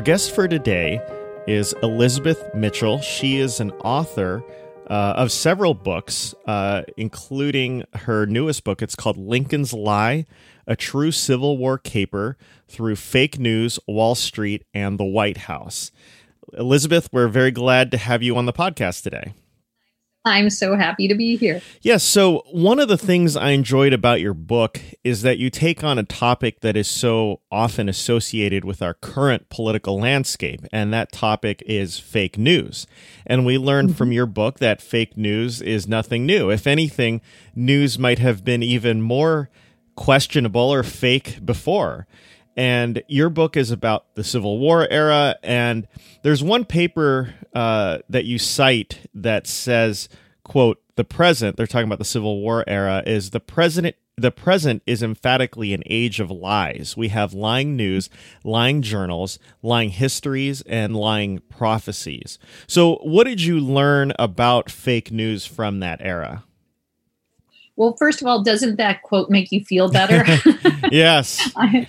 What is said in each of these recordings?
Our guest for today is Elizabeth Mitchell. She is an author uh, of several books, uh, including her newest book. It's called Lincoln's Lie A True Civil War Caper Through Fake News, Wall Street, and the White House. Elizabeth, we're very glad to have you on the podcast today. I'm so happy to be here. Yes. So, one of the things I enjoyed about your book is that you take on a topic that is so often associated with our current political landscape, and that topic is fake news. And we learned mm-hmm. from your book that fake news is nothing new. If anything, news might have been even more questionable or fake before. And your book is about the Civil War era. And there's one paper uh, that you cite that says, quote, the present, they're talking about the Civil War era, is the president the present is emphatically an age of lies. We have lying news, lying journals, lying histories, and lying prophecies. So, what did you learn about fake news from that era? Well, first of all, doesn't that quote make you feel better? yes. I,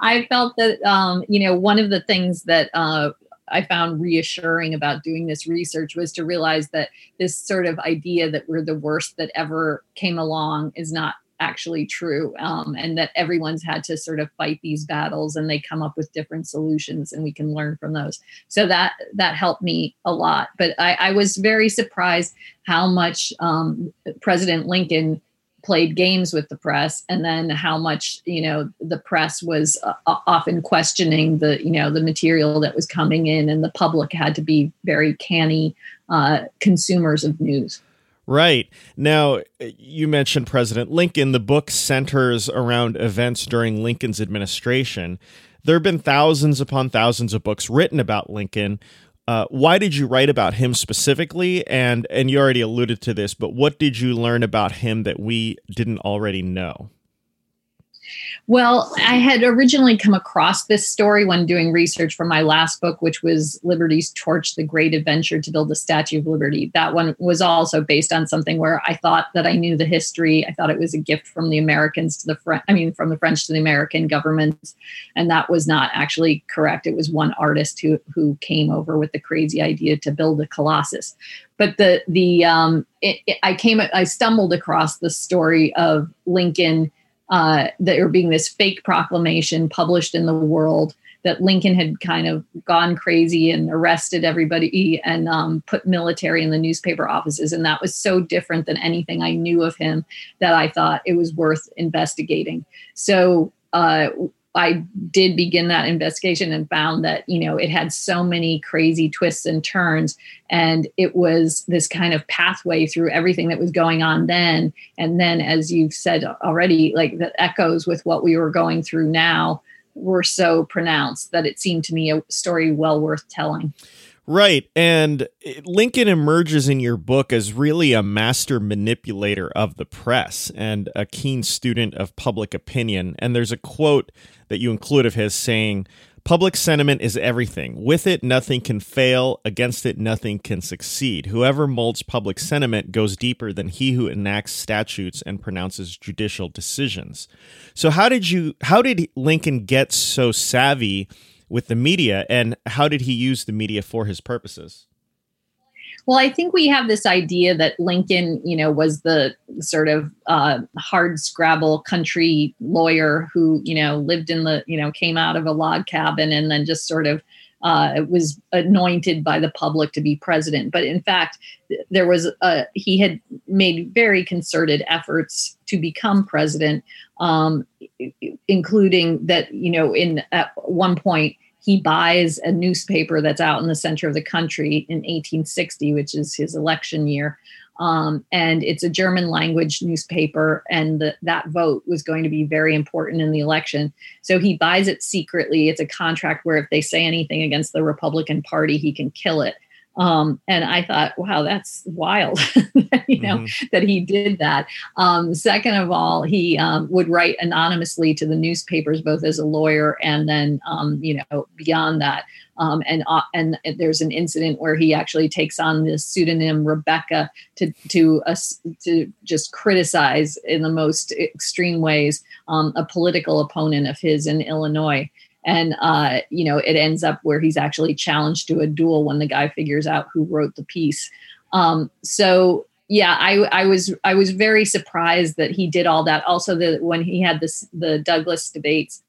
I felt that um, you know one of the things that uh, I found reassuring about doing this research was to realize that this sort of idea that we're the worst that ever came along is not actually true um, and that everyone's had to sort of fight these battles and they come up with different solutions and we can learn from those. So that that helped me a lot. But i, I was very surprised how much um, president lincoln played games with the press and then how much you know the press was uh, often questioning the you know the material that was coming in and the public had to be very canny uh, consumers of news Right. Now, you mentioned President Lincoln. The book centers around events during Lincoln's administration. There have been thousands upon thousands of books written about Lincoln. Uh, why did you write about him specifically? And and you already alluded to this, but what did you learn about him that we didn't already know? Well, I had originally come across this story when doing research for my last book, which was Liberty's Torch, The Great Adventure to Build the Statue of Liberty. That one was also based on something where I thought that I knew the history. I thought it was a gift from the Americans to the French, I mean, from the French to the American governments. And that was not actually correct. It was one artist who, who came over with the crazy idea to build a Colossus. But the, the, um, it, it, I came, I stumbled across the story of Lincoln uh, there being this fake proclamation published in the world that Lincoln had kind of gone crazy and arrested everybody and um, put military in the newspaper offices. And that was so different than anything I knew of him that I thought it was worth investigating. So uh, I did begin that investigation and found that, you know, it had so many crazy twists and turns. And it was this kind of pathway through everything that was going on then. And then, as you've said already, like the echoes with what we were going through now were so pronounced that it seemed to me a story well worth telling. Right. And Lincoln emerges in your book as really a master manipulator of the press and a keen student of public opinion. And there's a quote that you include of his saying, Public sentiment is everything. With it, nothing can fail. Against it, nothing can succeed. Whoever molds public sentiment goes deeper than he who enacts statutes and pronounces judicial decisions. So, how did you? How did Lincoln get so savvy with the media, and how did he use the media for his purposes? Well, I think we have this idea that Lincoln, you know, was the sort of uh, hard scrabble country lawyer who, you know, lived in the, you know, came out of a log cabin and then just sort of uh, was anointed by the public to be president. But in fact, there was a, he had made very concerted efforts to become president, um, including that, you know, in at one point he buys a newspaper that's out in the center of the country in 1860, which is his election year. Um, and it's a German language newspaper, and the, that vote was going to be very important in the election. So he buys it secretly. It's a contract where if they say anything against the Republican Party, he can kill it. Um, and I thought, wow, that's wild, you know, mm-hmm. that he did that. Um, second of all, he um, would write anonymously to the newspapers, both as a lawyer and then, um, you know, beyond that. Um, and uh, and there's an incident where he actually takes on the pseudonym Rebecca to to uh, to just criticize in the most extreme ways um, a political opponent of his in Illinois and uh, you know it ends up where he's actually challenged to a duel when the guy figures out who wrote the piece. Um, so yeah I, I was i was very surprised that he did all that. Also that when he had this the douglas debates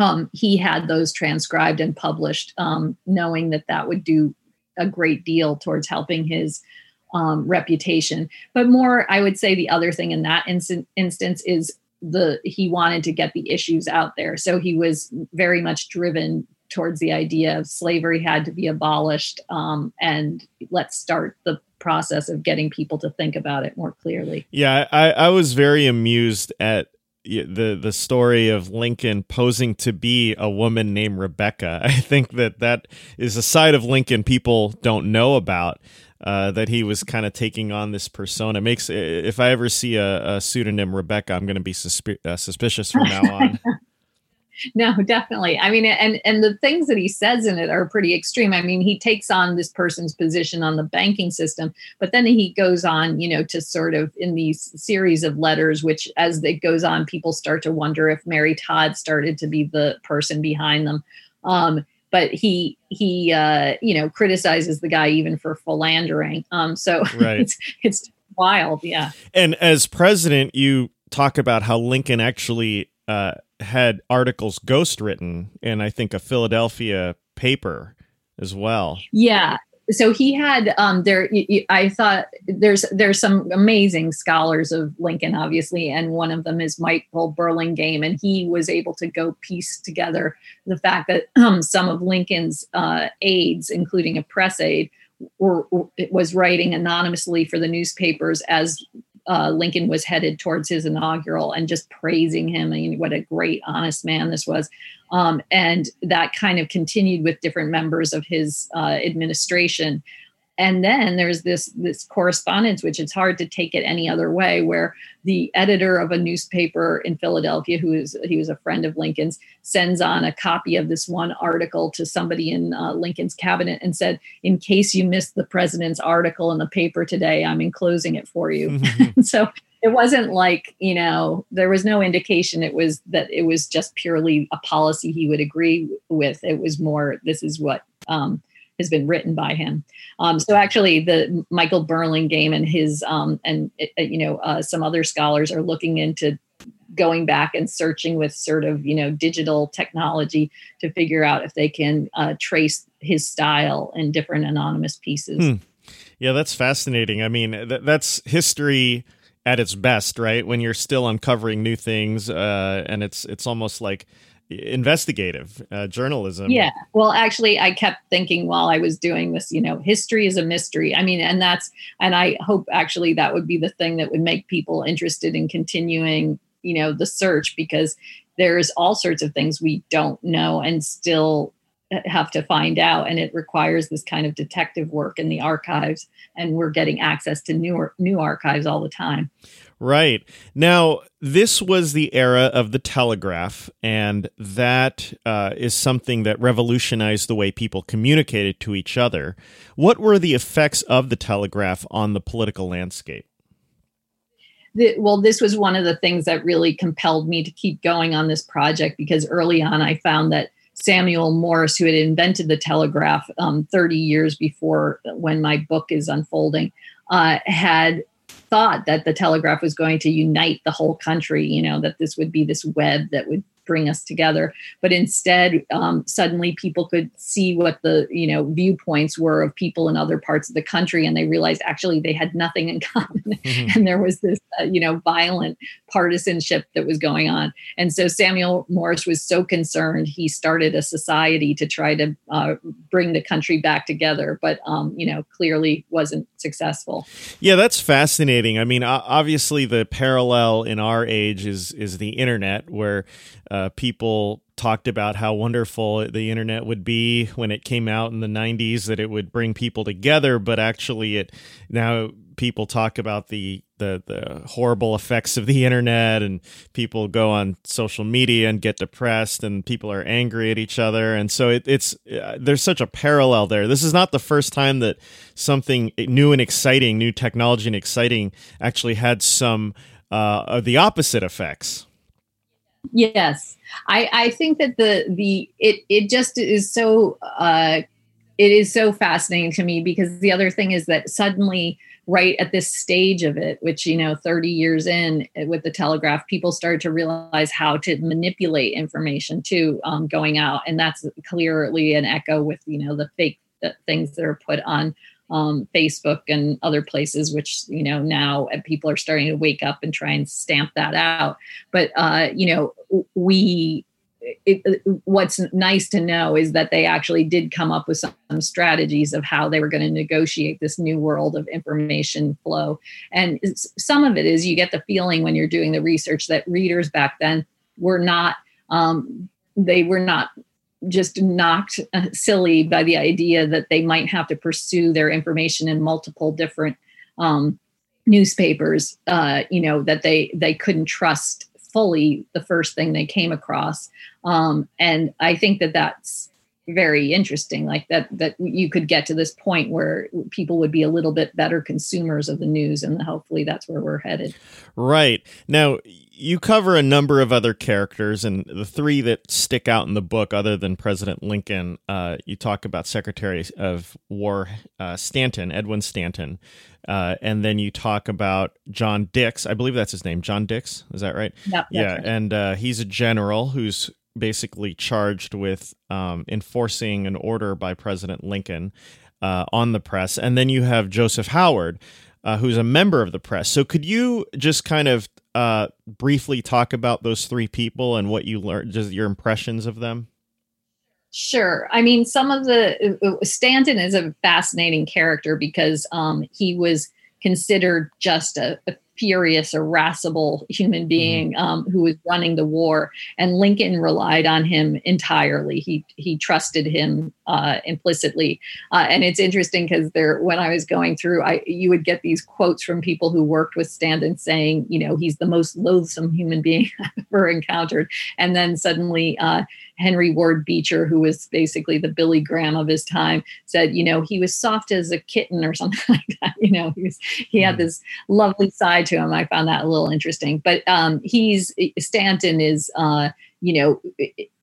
um, he had those transcribed and published um, knowing that that would do a great deal towards helping his um, reputation. But more i would say the other thing in that instant, instance is the he wanted to get the issues out there. So he was very much driven towards the idea of slavery had to be abolished um, and let's start the process of getting people to think about it more clearly. Yeah i, I was very amused at the the story of Lincoln posing to be a woman named Rebecca. I think that that is a side of Lincoln people don't know about uh, that he was kind of taking on this persona. Makes if I ever see a, a pseudonym Rebecca, I'm going to be uh, suspicious from now on. no, definitely. I mean, and and the things that he says in it are pretty extreme. I mean, he takes on this person's position on the banking system, but then he goes on, you know, to sort of in these series of letters, which as it goes on, people start to wonder if Mary Todd started to be the person behind them. Um, but he he uh, you know criticizes the guy even for philandering. Um, so right. it's it's wild, yeah. And as president, you talk about how Lincoln actually uh, had articles ghost written in I think a Philadelphia paper as well. Yeah, so he had um, there i thought there's there's some amazing scholars of lincoln obviously and one of them is michael burlingame and he was able to go piece together the fact that um, some of lincoln's uh, aides including a press aide were, was writing anonymously for the newspapers as uh, Lincoln was headed towards his inaugural and just praising him. I mean, what a great, honest man this was. Um, and that kind of continued with different members of his uh, administration and then there's this this correspondence which it's hard to take it any other way where the editor of a newspaper in philadelphia who is he was a friend of lincoln's sends on a copy of this one article to somebody in uh, lincoln's cabinet and said in case you missed the president's article in the paper today i'm enclosing it for you mm-hmm. so it wasn't like you know there was no indication it was that it was just purely a policy he would agree with it was more this is what um, has been written by him. Um, so actually, the Michael Burlingame and his um, and uh, you know uh, some other scholars are looking into going back and searching with sort of you know digital technology to figure out if they can uh, trace his style in different anonymous pieces. Hmm. Yeah, that's fascinating. I mean, th- that's history at its best, right? When you're still uncovering new things, uh, and it's it's almost like investigative uh, journalism. Yeah. Well, actually, I kept thinking while I was doing this, you know, history is a mystery. I mean, and that's, and I hope actually that would be the thing that would make people interested in continuing, you know, the search because there's all sorts of things we don't know and still have to find out and it requires this kind of detective work in the archives and we're getting access to new new archives all the time Right. Now, this was the era of the telegraph, and that uh, is something that revolutionized the way people communicated to each other. What were the effects of the telegraph on the political landscape? The, well, this was one of the things that really compelled me to keep going on this project because early on I found that Samuel Morse, who had invented the telegraph um, 30 years before when my book is unfolding, uh, had thought that the telegraph was going to unite the whole country, you know, that this would be this web that would bring us together. But instead, um, suddenly people could see what the you know viewpoints were of people in other parts of the country, and they realized actually they had nothing in common, mm-hmm. and there was this uh, you know violent partisanship that was going on. And so Samuel Morse was so concerned, he started a society to try to uh, bring the country back together, but um, you know clearly wasn't successful. Yeah, that's fascinating. I mean, obviously the parallel in our age is is the internet where uh, people talked about how wonderful the internet would be when it came out in the 90s that it would bring people together but actually it now people talk about the the the horrible effects of the internet and people go on social media and get depressed and people are angry at each other. And so it, it's uh, there's such a parallel there. This is not the first time that something new and exciting new technology and exciting actually had some uh, the opposite effects Yes, I, I think that the the it it just is so uh, it is so fascinating to me because the other thing is that suddenly right at this stage of it which you know 30 years in eh, with the telegraph people started to realize how to manipulate information too um, going out. And that's clearly an echo with you know the fake things that are put on um, Facebook and other places, which you know now people are starting to wake up and try and stamp that out. But uh, you know, we. It, what's nice to know is that they actually did come up with some strategies of how they were going to negotiate this new world of information flow. And some of it is you get the feeling when you're doing the research that readers back then were not um, they were not just knocked uh, silly by the idea that they might have to pursue their information in multiple different um, newspapers. Uh, you know that they they couldn't trust fully the first thing they came across, um, and I think that that's very interesting like that that you could get to this point where people would be a little bit better consumers of the news and hopefully that's where we're headed right now you cover a number of other characters, and the three that stick out in the book, other than President Lincoln, uh, you talk about Secretary of War uh, Stanton, Edwin Stanton, uh, and then you talk about John Dix. I believe that's his name, John Dix. Is that right? Yep, yeah, right. and uh, he's a general who's basically charged with um, enforcing an order by President Lincoln uh, on the press, and then you have Joseph Howard. Uh, who's a member of the press. So, could you just kind of uh, briefly talk about those three people and what you learned, just your impressions of them? Sure. I mean, some of the uh, Stanton is a fascinating character because um, he was considered just a, a furious, irascible human being um, who was running the war, and Lincoln relied on him entirely. He he trusted him uh, implicitly, uh, and it's interesting because there, when I was going through, I you would get these quotes from people who worked with Stanton saying, you know, he's the most loathsome human being I've ever encountered, and then suddenly. Uh, Henry Ward Beecher, who was basically the Billy Graham of his time, said, you know, he was soft as a kitten or something like that. You know, he was he had hmm. this lovely side to him. I found that a little interesting. But um, he's Stanton is, uh, you know,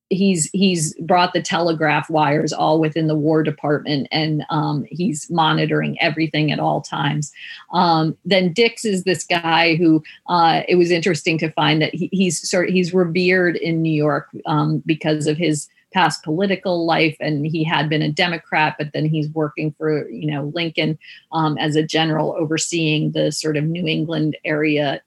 he's he's brought the telegraph wires all within the war department and um, he's monitoring everything at all times. Um, then dix is this guy who uh, it was interesting to find that he, he's sort he's revered in new york um, because of his past political life and he had been a democrat but then he's working for you know lincoln um, as a general overseeing the sort of new england area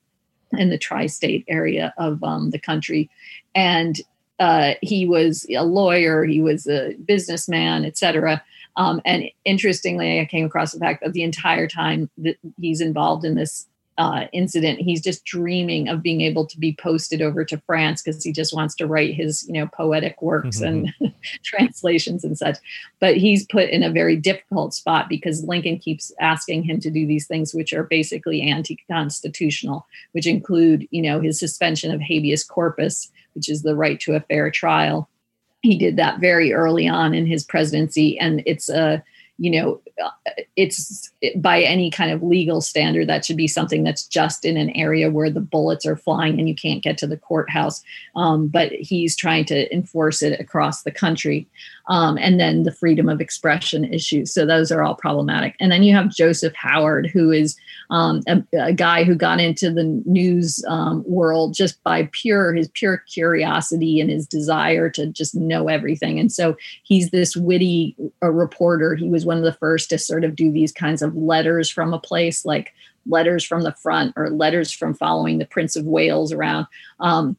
and the tri-state area of um, the country. And uh, he was a lawyer, he was a businessman, etc. Um, and interestingly, I came across the fact that the entire time that he's involved in this uh, incident, he's just dreaming of being able to be posted over to France because he just wants to write his, you know, poetic works mm-hmm. and translations and such. But he's put in a very difficult spot because Lincoln keeps asking him to do these things, which are basically anti-constitutional, which include, you know, his suspension of habeas corpus which is the right to a fair trial. He did that very early on in his presidency, and it's a you know it's by any kind of legal standard that should be something that's just in an area where the bullets are flying and you can't get to the courthouse um, but he's trying to enforce it across the country um, and then the freedom of expression issues so those are all problematic and then you have joseph howard who is um, a, a, guy who got into the news um, world just by pure his pure curiosity and his desire to just know everything. And so he's this witty uh, reporter. He was one of the first to sort of do these kinds of letters from a place, like letters from the front or letters from following the Prince of Wales around. Um,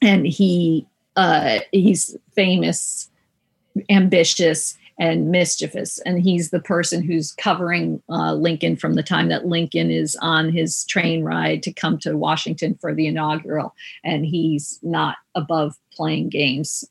and he uh, he's famous, ambitious, and mischievous. And he's the person who's covering uh, Lincoln from the time that Lincoln is on his train ride to come to Washington for the inaugural. And he's not above playing games.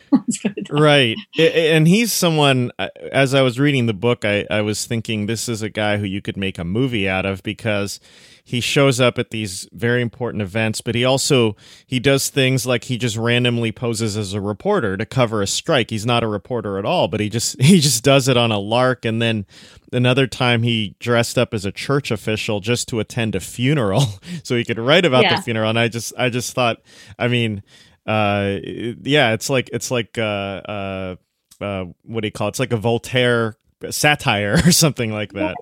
right. And he's someone, uh, as I was reading the book, I, I was thinking this is a guy who you could make a movie out of because he shows up at these very important events, but he also, he does things like he just randomly poses as a reporter to cover a strike. He's not a reporter at all, but he just, he just does it on a lark. And then another time he dressed up as a church official just to attend a funeral so he could write about yeah. the funeral. And I just, I just thought, I mean, uh yeah it's like it's like uh uh uh what do you call it? it's like a voltaire satire or something like that.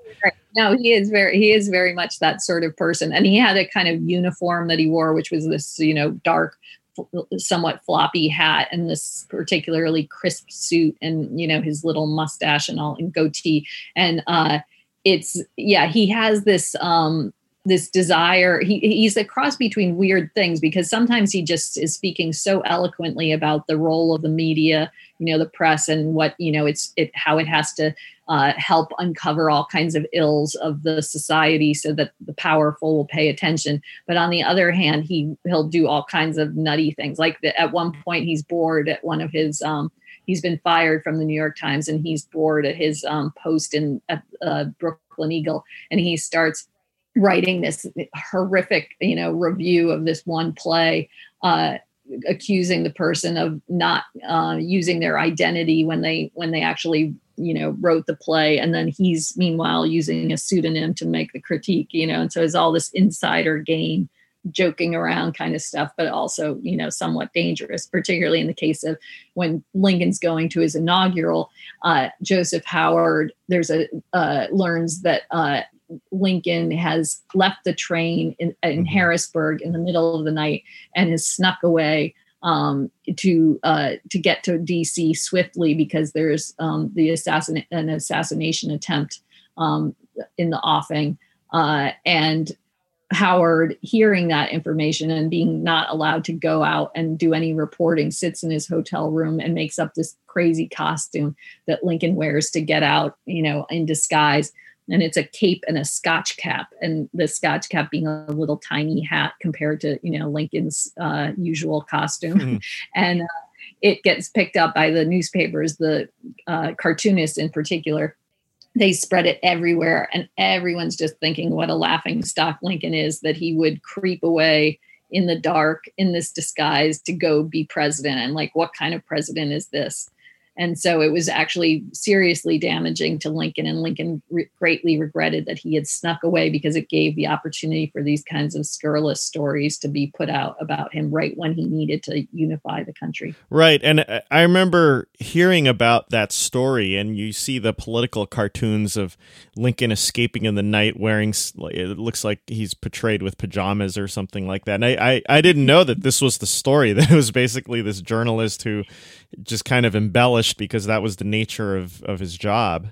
no he is very he is very much that sort of person. And he had a kind of uniform that he wore which was this you know dark somewhat floppy hat and this particularly crisp suit and you know his little mustache and all and goatee. And uh it's yeah he has this um this desire he, he's a cross between weird things because sometimes he just is speaking so eloquently about the role of the media you know the press and what you know it's it how it has to uh, help uncover all kinds of ills of the society so that the powerful will pay attention. But on the other hand he he'll do all kinds of nutty things. Like the, at one point he's bored at one of his um, he's been fired from the new york times and he's bored at his um, post in at, uh, brooklyn eagle and he starts writing this horrific, you know, review of this one play, uh, accusing the person of not uh, using their identity when they when they actually you know wrote the play. And then he's meanwhile using a pseudonym to make the critique you know and so it's all this insider game joking around kind of stuff but also you know somewhat dangerous particularly in the case of when lincoln's going to his inaugural uh, joseph howard there's a uh, learns that uh, Lincoln has left the train in, in mm-hmm. Harrisburg in the middle of the night and has snuck away um, to uh, to get to D.C. swiftly because there's um, the assassin an assassination attempt um, in the offing, uh, and Howard, hearing that information and being not allowed to go out and do any reporting, sits in his hotel room and makes up this crazy costume that Lincoln wears to get out, you know, in disguise and it's a cape and a scotch cap and the scotch cap being a little tiny hat compared to you know lincoln's uh, usual costume. Mm-hmm. and uh, it gets picked up by the newspapers the uh, cartoonists in particular. They spread it everywhere and everyone's just thinking what a laughing stock lincoln is that he would creep away in the dark in this disguise to go be president. And like what kind of president is this and so it was actually seriously damaging to Lincoln, and Lincoln re- greatly regretted that he had snuck away because it gave the opportunity for these kinds of scurrilous stories to be put out about him right when he needed to unify the country. Right. And uh, I remember hearing about that story, and you see the political cartoons of Lincoln escaping in the night wearing, it looks like he's portrayed with pajamas or something like that. And I, I, I didn't know that this was the story, that it was basically this journalist who just kind of embellished because that was the nature of of his job.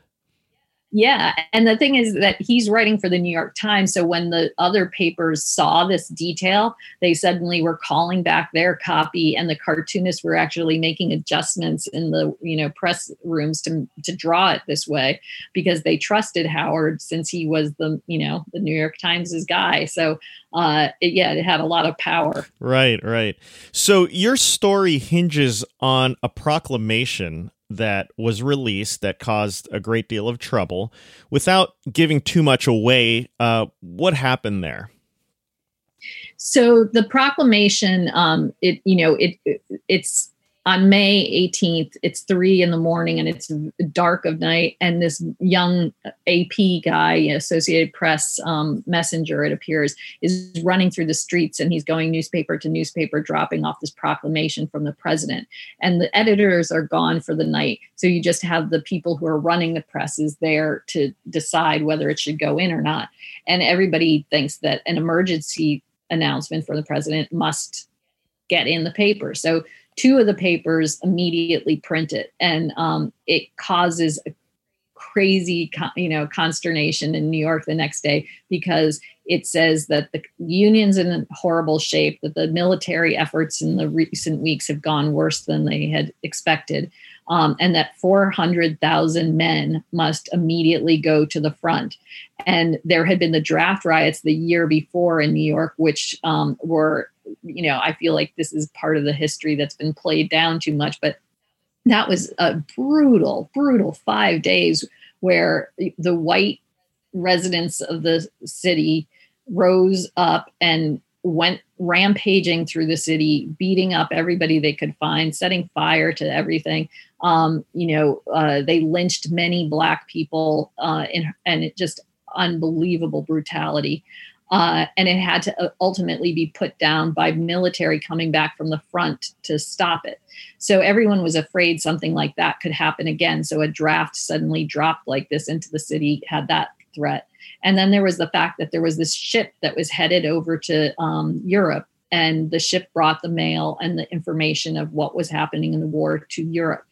Yeah. And the thing is that he's writing for the New York Times. So when the other papers saw this detail, they suddenly were calling back their copy and the cartoonists were actually making adjustments in the, you know, press rooms to, to draw it this way because they trusted Howard since he was the, you know, the New York Times's guy. So uh, it, yeah, it had a lot of power. Right, right. So your story hinges on a proclamation that was released that caused a great deal of trouble. Without giving too much away, uh, what happened there? So the proclamation, um, it you know it, it it's on May 18th, it's three in the morning and it's dark of night. And this young AP guy, Associated Press um, messenger, it appears, is running through the streets and he's going newspaper to newspaper, dropping off this proclamation from the president. And the editors are gone for the night. So you just have the people who are running the presses there to decide whether it should go in or not. And everybody thinks that an emergency announcement from the president must get in the paper. So two of the papers immediately print it, and um, it causes a crazy, you know, consternation in New York the next day because it says that the union's in horrible shape, that the military efforts in the recent weeks have gone worse than they had expected, um, and that 400,000 men must immediately go to the front. And there had been the draft riots the year before in New York, which um, were you know, I feel like this is part of the history that's been played down too much, but that was a brutal, brutal five days where the white residents of the city rose up and went rampaging through the city, beating up everybody they could find, setting fire to everything. Um, you know, uh, they lynched many black people, uh, in, and it just unbelievable brutality. Uh, and it had to uh, ultimately be put down by military coming back from the front to stop it. So everyone was afraid something like that could happen again. So a draft suddenly dropped like this into the city had that threat. And then there was the fact that there was this ship that was headed over to um, Europe, and the ship brought the mail and the information of what was happening in the war to Europe.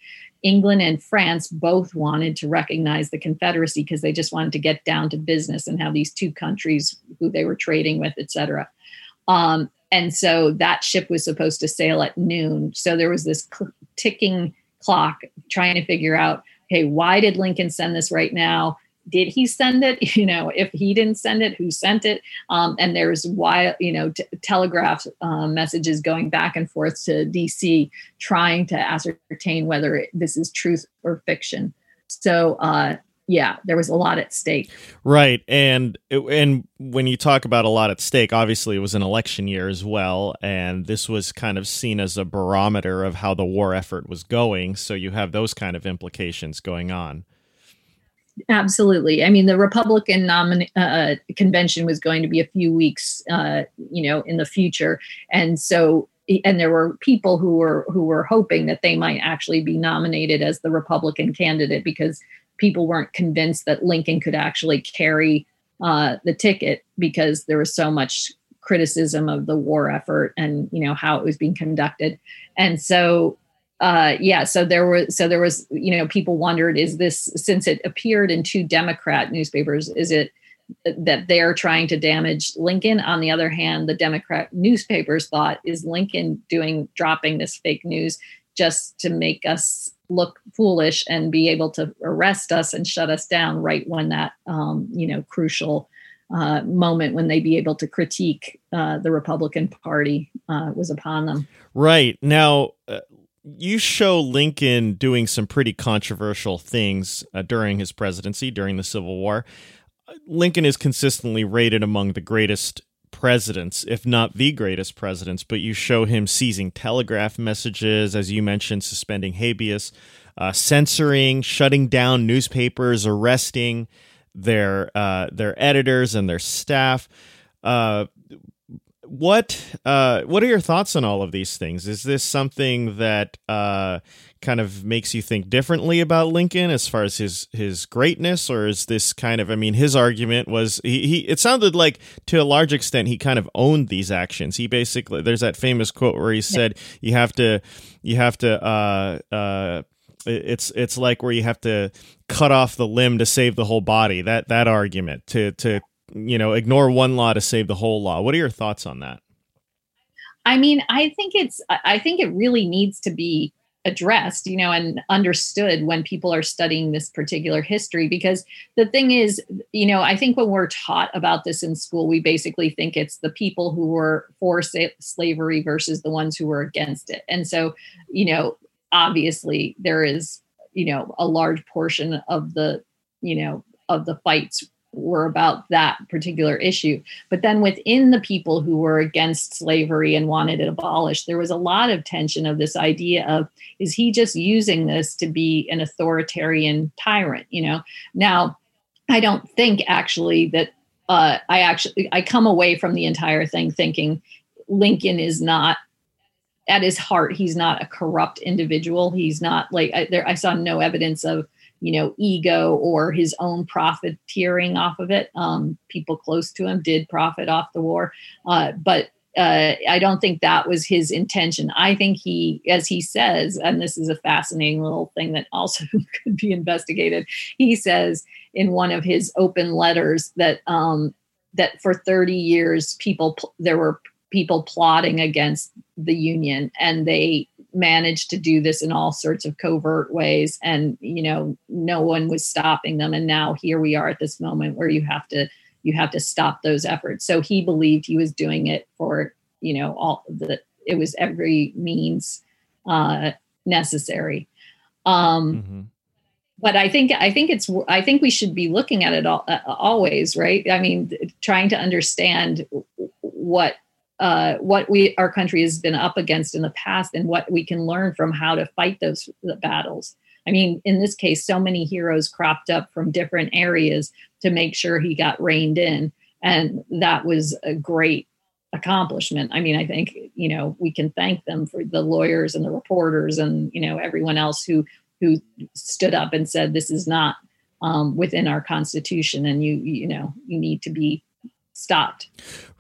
England and France both wanted to recognize the Confederacy because they just wanted to get down to business and have these two countries who they were trading with, et cetera. Um, and so that ship was supposed to sail at noon. So there was this cl- ticking clock trying to figure out, hey, why did Lincoln send this right now? Did he send it? You know if he didn't send it who sent it? Um, and there's why you know t- telegraph um, messages going back and forth to dc trying to ascertain whether it, this is truth or fiction. So uh, yeah there was a lot at stake. Right. And and when you talk about a lot at stake obviously it was an election year as well and this was kind of seen as a barometer of how the war effort was going. So you have those kind of implications going on Absolutely. I mean, the Republican nomin- uh, convention was going to be a few weeks, uh, you know, in the future, and so and there were people who were who were hoping that they might actually be nominated as the Republican candidate because people weren't convinced that Lincoln could actually carry uh, the ticket because there was so much criticism of the war effort and you know how it was being conducted, and so uh, yeah, so there was so there was you know people wondered is this since it appeared in two Democrat newspapers is it that they're trying to damage Lincoln? On the other hand, the Democrat newspapers thought is Lincoln doing dropping this fake news just to make us look foolish and be able to arrest us and shut us down right when that um, you know crucial uh, moment when they'd be able to critique uh, the Republican Party uh, was upon them. Right now, uh, you show Lincoln doing some pretty controversial things uh, during his presidency, during the Civil War. Lincoln is consistently rated among the greatest presidents, if not the greatest presidents, but you show him seizing telegraph messages, as you mentioned, suspending habeas, uh, censoring, shutting down newspapers, arresting their uh, their editors and their staff. Uh, what uh, what are your thoughts on all of these things? Is this something that uh, kind of makes you think differently about Lincoln as far as his his greatness, or is this kind of? I mean, his argument was he, he it sounded like to a large extent he kind of owned these actions. He basically there's that famous quote where he said you have to you have to uh, uh, it's it's like where you have to cut off the limb to save the whole body. That that argument to to you know, ignore one law to save the whole law. What are your thoughts on that? I mean, I think it's, I think it really needs to be addressed, you know, and understood when people are studying this particular history. Because the thing is, you know, I think when we're taught about this in school, we basically think it's the people who were for slavery versus the ones who were against it. And so, you know, obviously there is, you know, a large portion of the, you know, of the fights were about that particular issue. But then within the people who were against slavery and wanted it abolished, there was a lot of tension of this idea of is he just using this to be an authoritarian tyrant? You know, now I don't think actually that uh, I actually I come away from the entire thing thinking Lincoln is not at his heart he's not a corrupt individual. He's not like I, there. I saw no evidence of you know, ego or his own profiteering off of it. Um, people close to him did profit off the war, uh, but uh, I don't think that was his intention. I think he, as he says, and this is a fascinating little thing that also could be investigated. He says in one of his open letters that um, that for 30 years, people there were people plotting against the union, and they managed to do this in all sorts of covert ways and you know no one was stopping them and now here we are at this moment where you have to you have to stop those efforts so he believed he was doing it for you know all the it was every means uh, necessary. Um, mm-hmm. But I think I think it's I think we should be looking at it all, uh, always, right? I mean, trying to understand what uh, what we our country has been up against in the past and what we can learn from how to fight those battles. I mean, in this case, so many heroes cropped up from different areas to make sure he got reined in, and that was a great accomplishment. I mean, I think you know we can thank them for the lawyers and the reporters and you know everyone else who who stood up and said this is not um, within our constitution, and you you know you need to be stopped.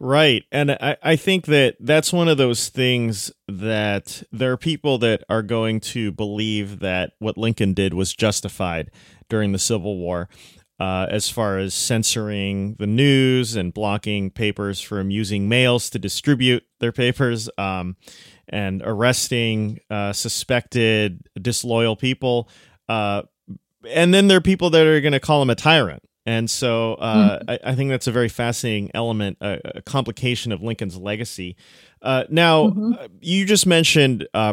Right. And I, I think that that's one of those things that there are people that are going to believe that what Lincoln did was justified during the Civil War. Uh, as far as censoring the news and blocking papers from using mails to distribute their papers, um, and arresting uh, suspected disloyal people. Uh, and then there are people that are going to call him a tyrant. And so uh, mm-hmm. I, I, think that's a very fascinating element, a, a complication of Lincoln's legacy. Uh, now, mm-hmm. Uh, you just mentioned uh,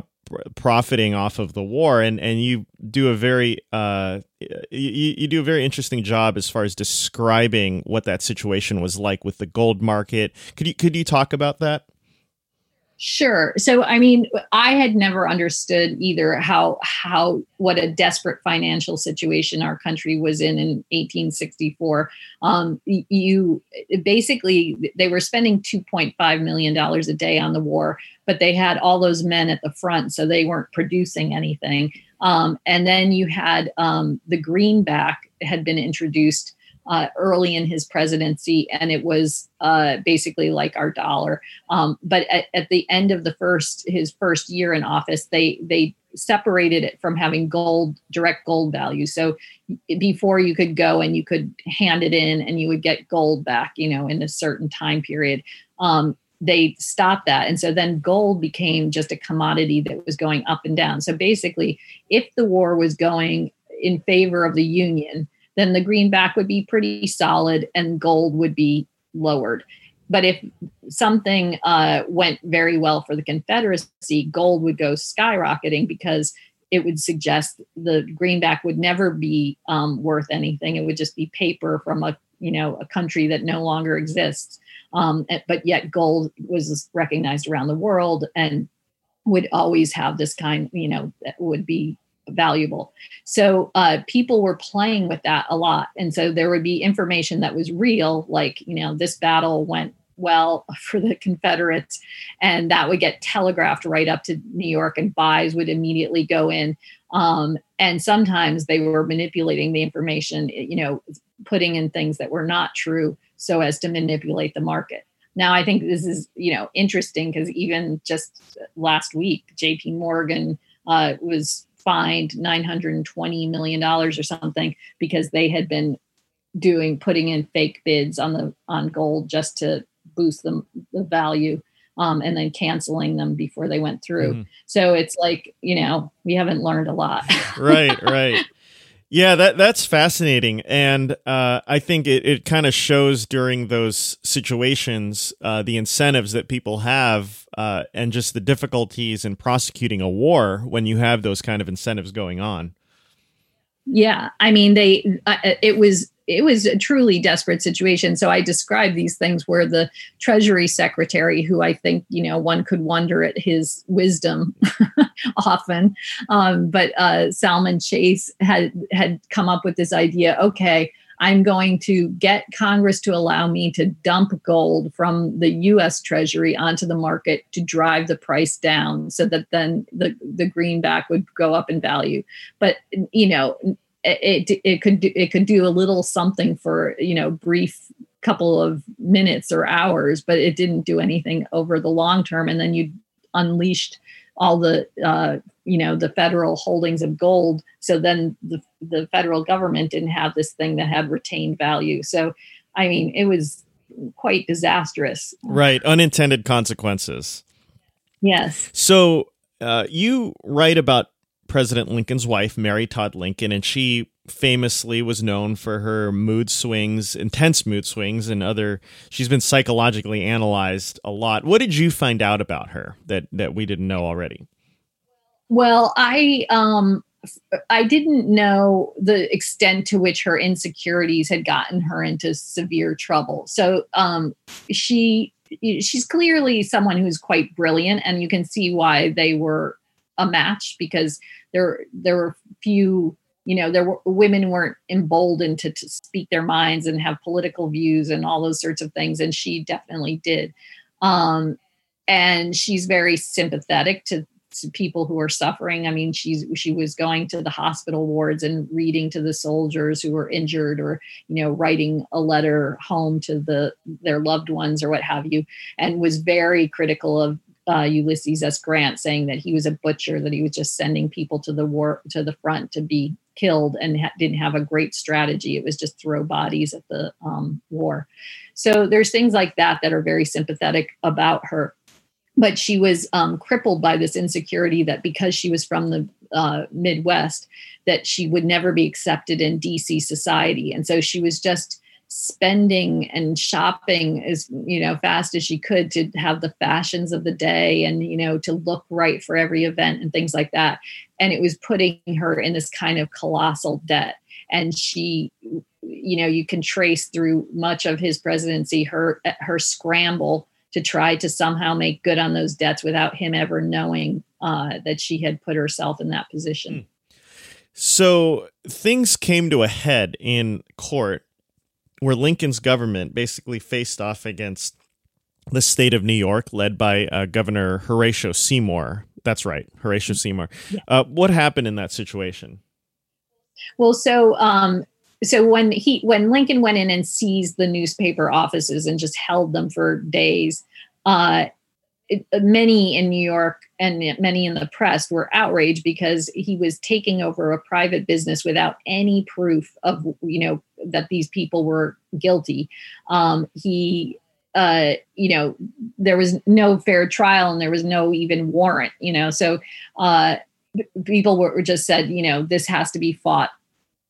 profiting off of the war, and, and you do a very uh, you, you do a very interesting job as far as describing what that situation was like with the gold market. Could you could you talk about that? Sure. So, I mean, I had never understood either how how what a desperate financial situation our country was in in 1864. Um, you basically they were spending 2.5 million dollars a day on the war, but they had all those men at the front, so they weren't producing anything. Um, and then you had um, the greenback had been introduced uh, early in his presidency, and it was uh, basically like our dollar. Um, but at, at, the end of the first his first year in office, they they separated it from having gold direct gold value. So before you could go and you could hand it in and you would get gold back, you know, in a certain time period. Um, they stopped that. And so then gold became just a commodity that was going up and down. So basically, if the war was going in favor of the Union, then the greenback would be pretty solid and gold would be lowered. But if something uh, went very well for the Confederacy, gold would go skyrocketing because it would suggest the greenback would never be um, worth anything. It would just be paper from a you know a country that no longer exists. Um, but yet gold was recognized around the world and would always have this kind you know that would be valuable. So uh, people were playing with that a lot. And so there would be information that was real, like, you know, this battle went well for the Confederates, and that would get telegraphed right up to New York, and buys would immediately go in. Um, and sometimes they were manipulating the information, you know, putting in things that were not true so as to manipulate the market. Now, I think this is, you know, interesting because even just last week, JP Morgan uh, was fined $920 million or something because they had been doing putting in fake bids on the on gold just to boost them the value um, and then canceling them before they went through. Mm. So it's like, you know, we haven't learned a lot. right, right. Yeah, that that's fascinating, and uh, I think it, it kind of shows during those situations uh, the incentives that people have, uh, and just the difficulties in prosecuting a war when you have those kind of incentives going on. Yeah, I mean, they uh, it was it was a truly desperate situation. So I describe these things where the Treasury Secretary, who I think you know one could wonder at his wisdom often, um, but uh, Salmon Chase had had come up with this idea. Okay, I'm going to get Congress to allow me to dump gold from the U.S. Treasury onto the market to drive the price down, so that then the the greenback would go up in value. But you know it it could do, it could do a little something for you know brief couple of minutes or hours, but it didn't do anything over the long term. And then you unleashed all the uh, you know the federal holdings of gold. So then the the federal government didn't have this thing that had retained value. So I mean, it was quite disastrous. Right, unintended consequences. Yes. So uh, you write about President Lincoln's wife, Mary Todd Lincoln, and she famously was known for her mood swings, intense mood swings, and other. She's been psychologically analyzed a lot. What did you find out about her that that we didn't know already? Well, I um I didn't know the extent to which her insecurities had gotten her into severe trouble. So um, she she's clearly someone who's quite brilliant, and you can see why they were a match because there there were few you know there were women weren't emboldened to, to speak their minds and have political views and all those sorts of things, and she definitely did. Um, and she's very sympathetic to to people who are suffering. I mean, she's she was going to the hospital wards and reading to the soldiers who were injured, or you know, writing a letter home to the their loved ones or what have you, and was very critical of uh, Ulysses S. Grant, saying that he was a butcher, that he was just sending people to the war to the front to be killed, and ha- didn't have a great strategy. It was just throw bodies at the um, war. So there's things like that that are very sympathetic about her but she was um, crippled by this insecurity that because she was from the uh, Midwest, that she would never be accepted in DC society, and so she was just spending and shopping as you know fast as she could to have the fashions of the day and you know to look right for every event and things like that and it was putting her in this kind of colossal debt and she you know you can trace through much of his presidency her her scramble to try to somehow make good on those debts without him ever knowing uh, that she had put herself in that position. Hmm. So things came to a head in court where Lincoln's government basically faced off against the state of New York, led by uh, Governor Horatio Seymour. That's right, Horatio. Seymour. Yeah. Uh, what happened in that situation? Well, so um, so when he when Lincoln went in and seized the newspaper offices and just held them for days, uh, it, many in New York and many in the press were outraged because he was taking over a private business without any proof of you know that these people were guilty. Um, he uh, you know, there was no fair trial and there was no even warrant, you know. So uh, people were just said, you know, this has to be fought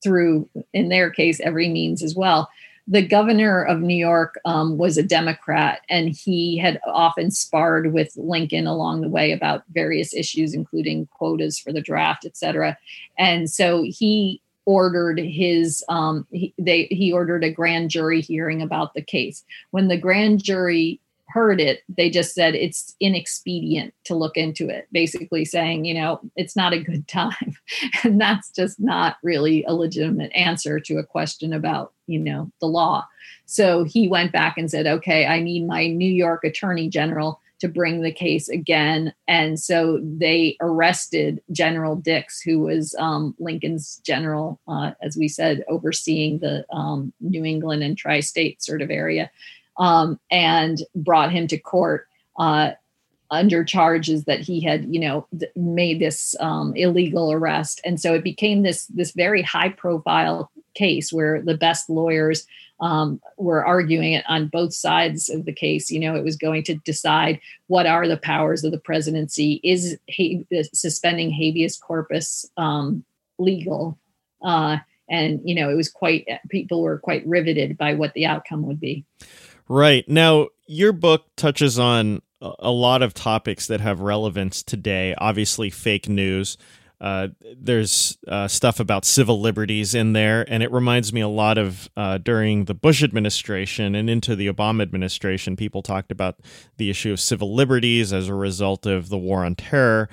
through, in their case, every means as well. The governor of New York um, was a Democrat, and he had often sparred with Lincoln along the way about various issues, including quotas for the draft, et cetera. And so he ordered his um, he, they he ordered a grand jury hearing about the case. When the grand jury heard it, they just said it's inexpedient to look into it, basically saying, you know, it's not a good time. and that's just not really a legitimate answer to a question about, you know, the law. So he went back and said, okay, I need my New York attorney general to bring the case again. And so they arrested General Dix, who was um, Lincoln's general, uh, as we said, overseeing the um, New England and tri state sort of area um, and brought him to court uh, under charges that he had, you know, th- made this um, illegal arrest. And so it became this this very high profile case where the best lawyers um, were arguing it on both sides of the case. You know, it was going to decide what are the powers of the presidency. Is ha- suspending habeas corpus um, legal? Uh, and you know, it was quite people were quite riveted by what the outcome would be. Right. Now, your book touches on a lot of topics that have relevance today. Obviously, fake news. Uh, there's uh, stuff about civil liberties in there, and it reminds me a lot of uh, during the Bush administration and into the Obama administration. People talked about the issue of civil liberties as a result of the war on terror,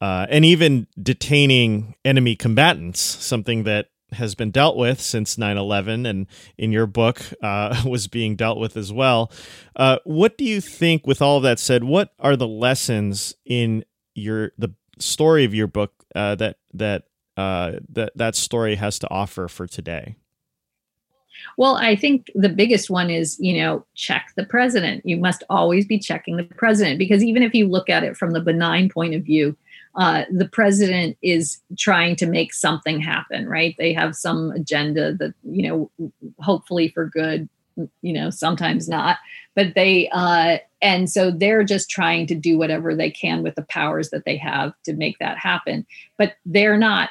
uh, and even detaining enemy combatants, something that has been dealt with since 9-11 and in your book uh, was being dealt with as well uh, what do you think with all of that said what are the lessons in your the story of your book uh, that that uh, that that story has to offer for today well, I think the biggest one is, you know, check the president. You must always be checking the president because even if you look at it from the benign point of view, uh, the president is trying to make something happen, right? They have some agenda that, you know, hopefully for good, you know, sometimes not, but they, uh, and so they're just trying to do whatever they can with the powers that they have to make that happen. But they're not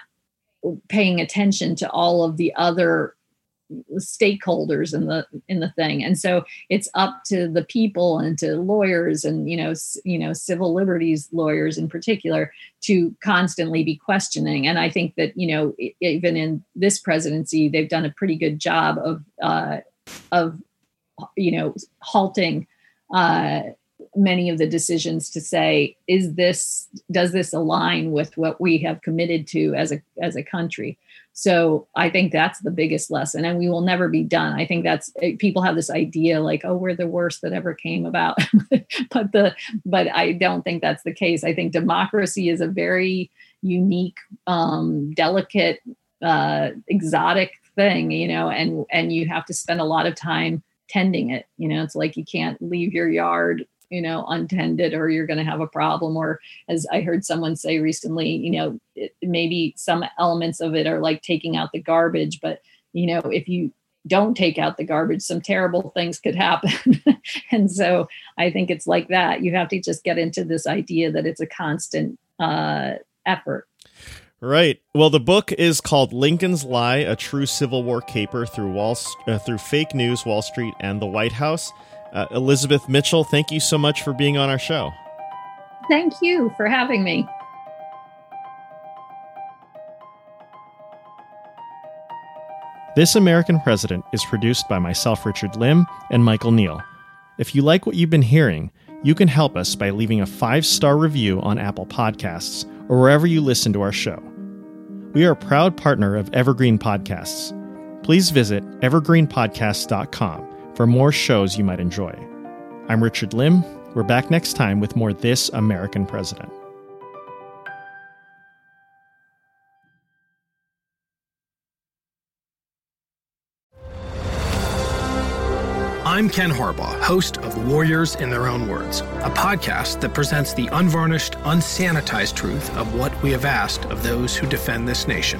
paying attention to all of the other stakeholders in the in the thing. And so it's up to the people and to lawyers and you know you know civil liberties lawyers in particular to constantly be questioning. And i think that you know even in this presidency they've done a pretty good job of uh, of you know halting uh, many of the decisions to say is this does this align with what we have committed to as a as a country? So i think that's the biggest lesson and we will never be done. I think that's eh, people have this idea like oh we're the worst that ever came about. But the but i don't think that's the case. I think democracy is a very unique um delicate uh exotic thing you know and and you have to spend a lot of time tending it. You know it's like you can't leave your yard you know untended or you're going to have a problem or as i heard someone say recently you know it, maybe some elements of it are like taking out the garbage but you know if you don't take out the garbage some terrible things could happen and so i think it's like that you have to just get into this idea that it's a constant uh, effort Right. Well, the book is called Lincoln's Lie: A True Civil War Caper Through Wall uh, through Fake News, Wall Street, and the White House. Uh, Elizabeth Mitchell, thank you so much for being on our show. Thank you for having me. This American President is produced by myself, Richard Lim, and Michael Neal. If you like what you've been hearing, you can help us by leaving a five star review on Apple Podcasts or wherever you listen to our show. We are a proud partner of Evergreen Podcasts. Please visit evergreenpodcasts.com for more shows you might enjoy. I'm Richard Lim. We're back next time with more This American President. I'm Ken Harbaugh, host of Warriors in Their Own Words, a podcast that presents the unvarnished, unsanitized truth of what we have asked of those who defend this nation.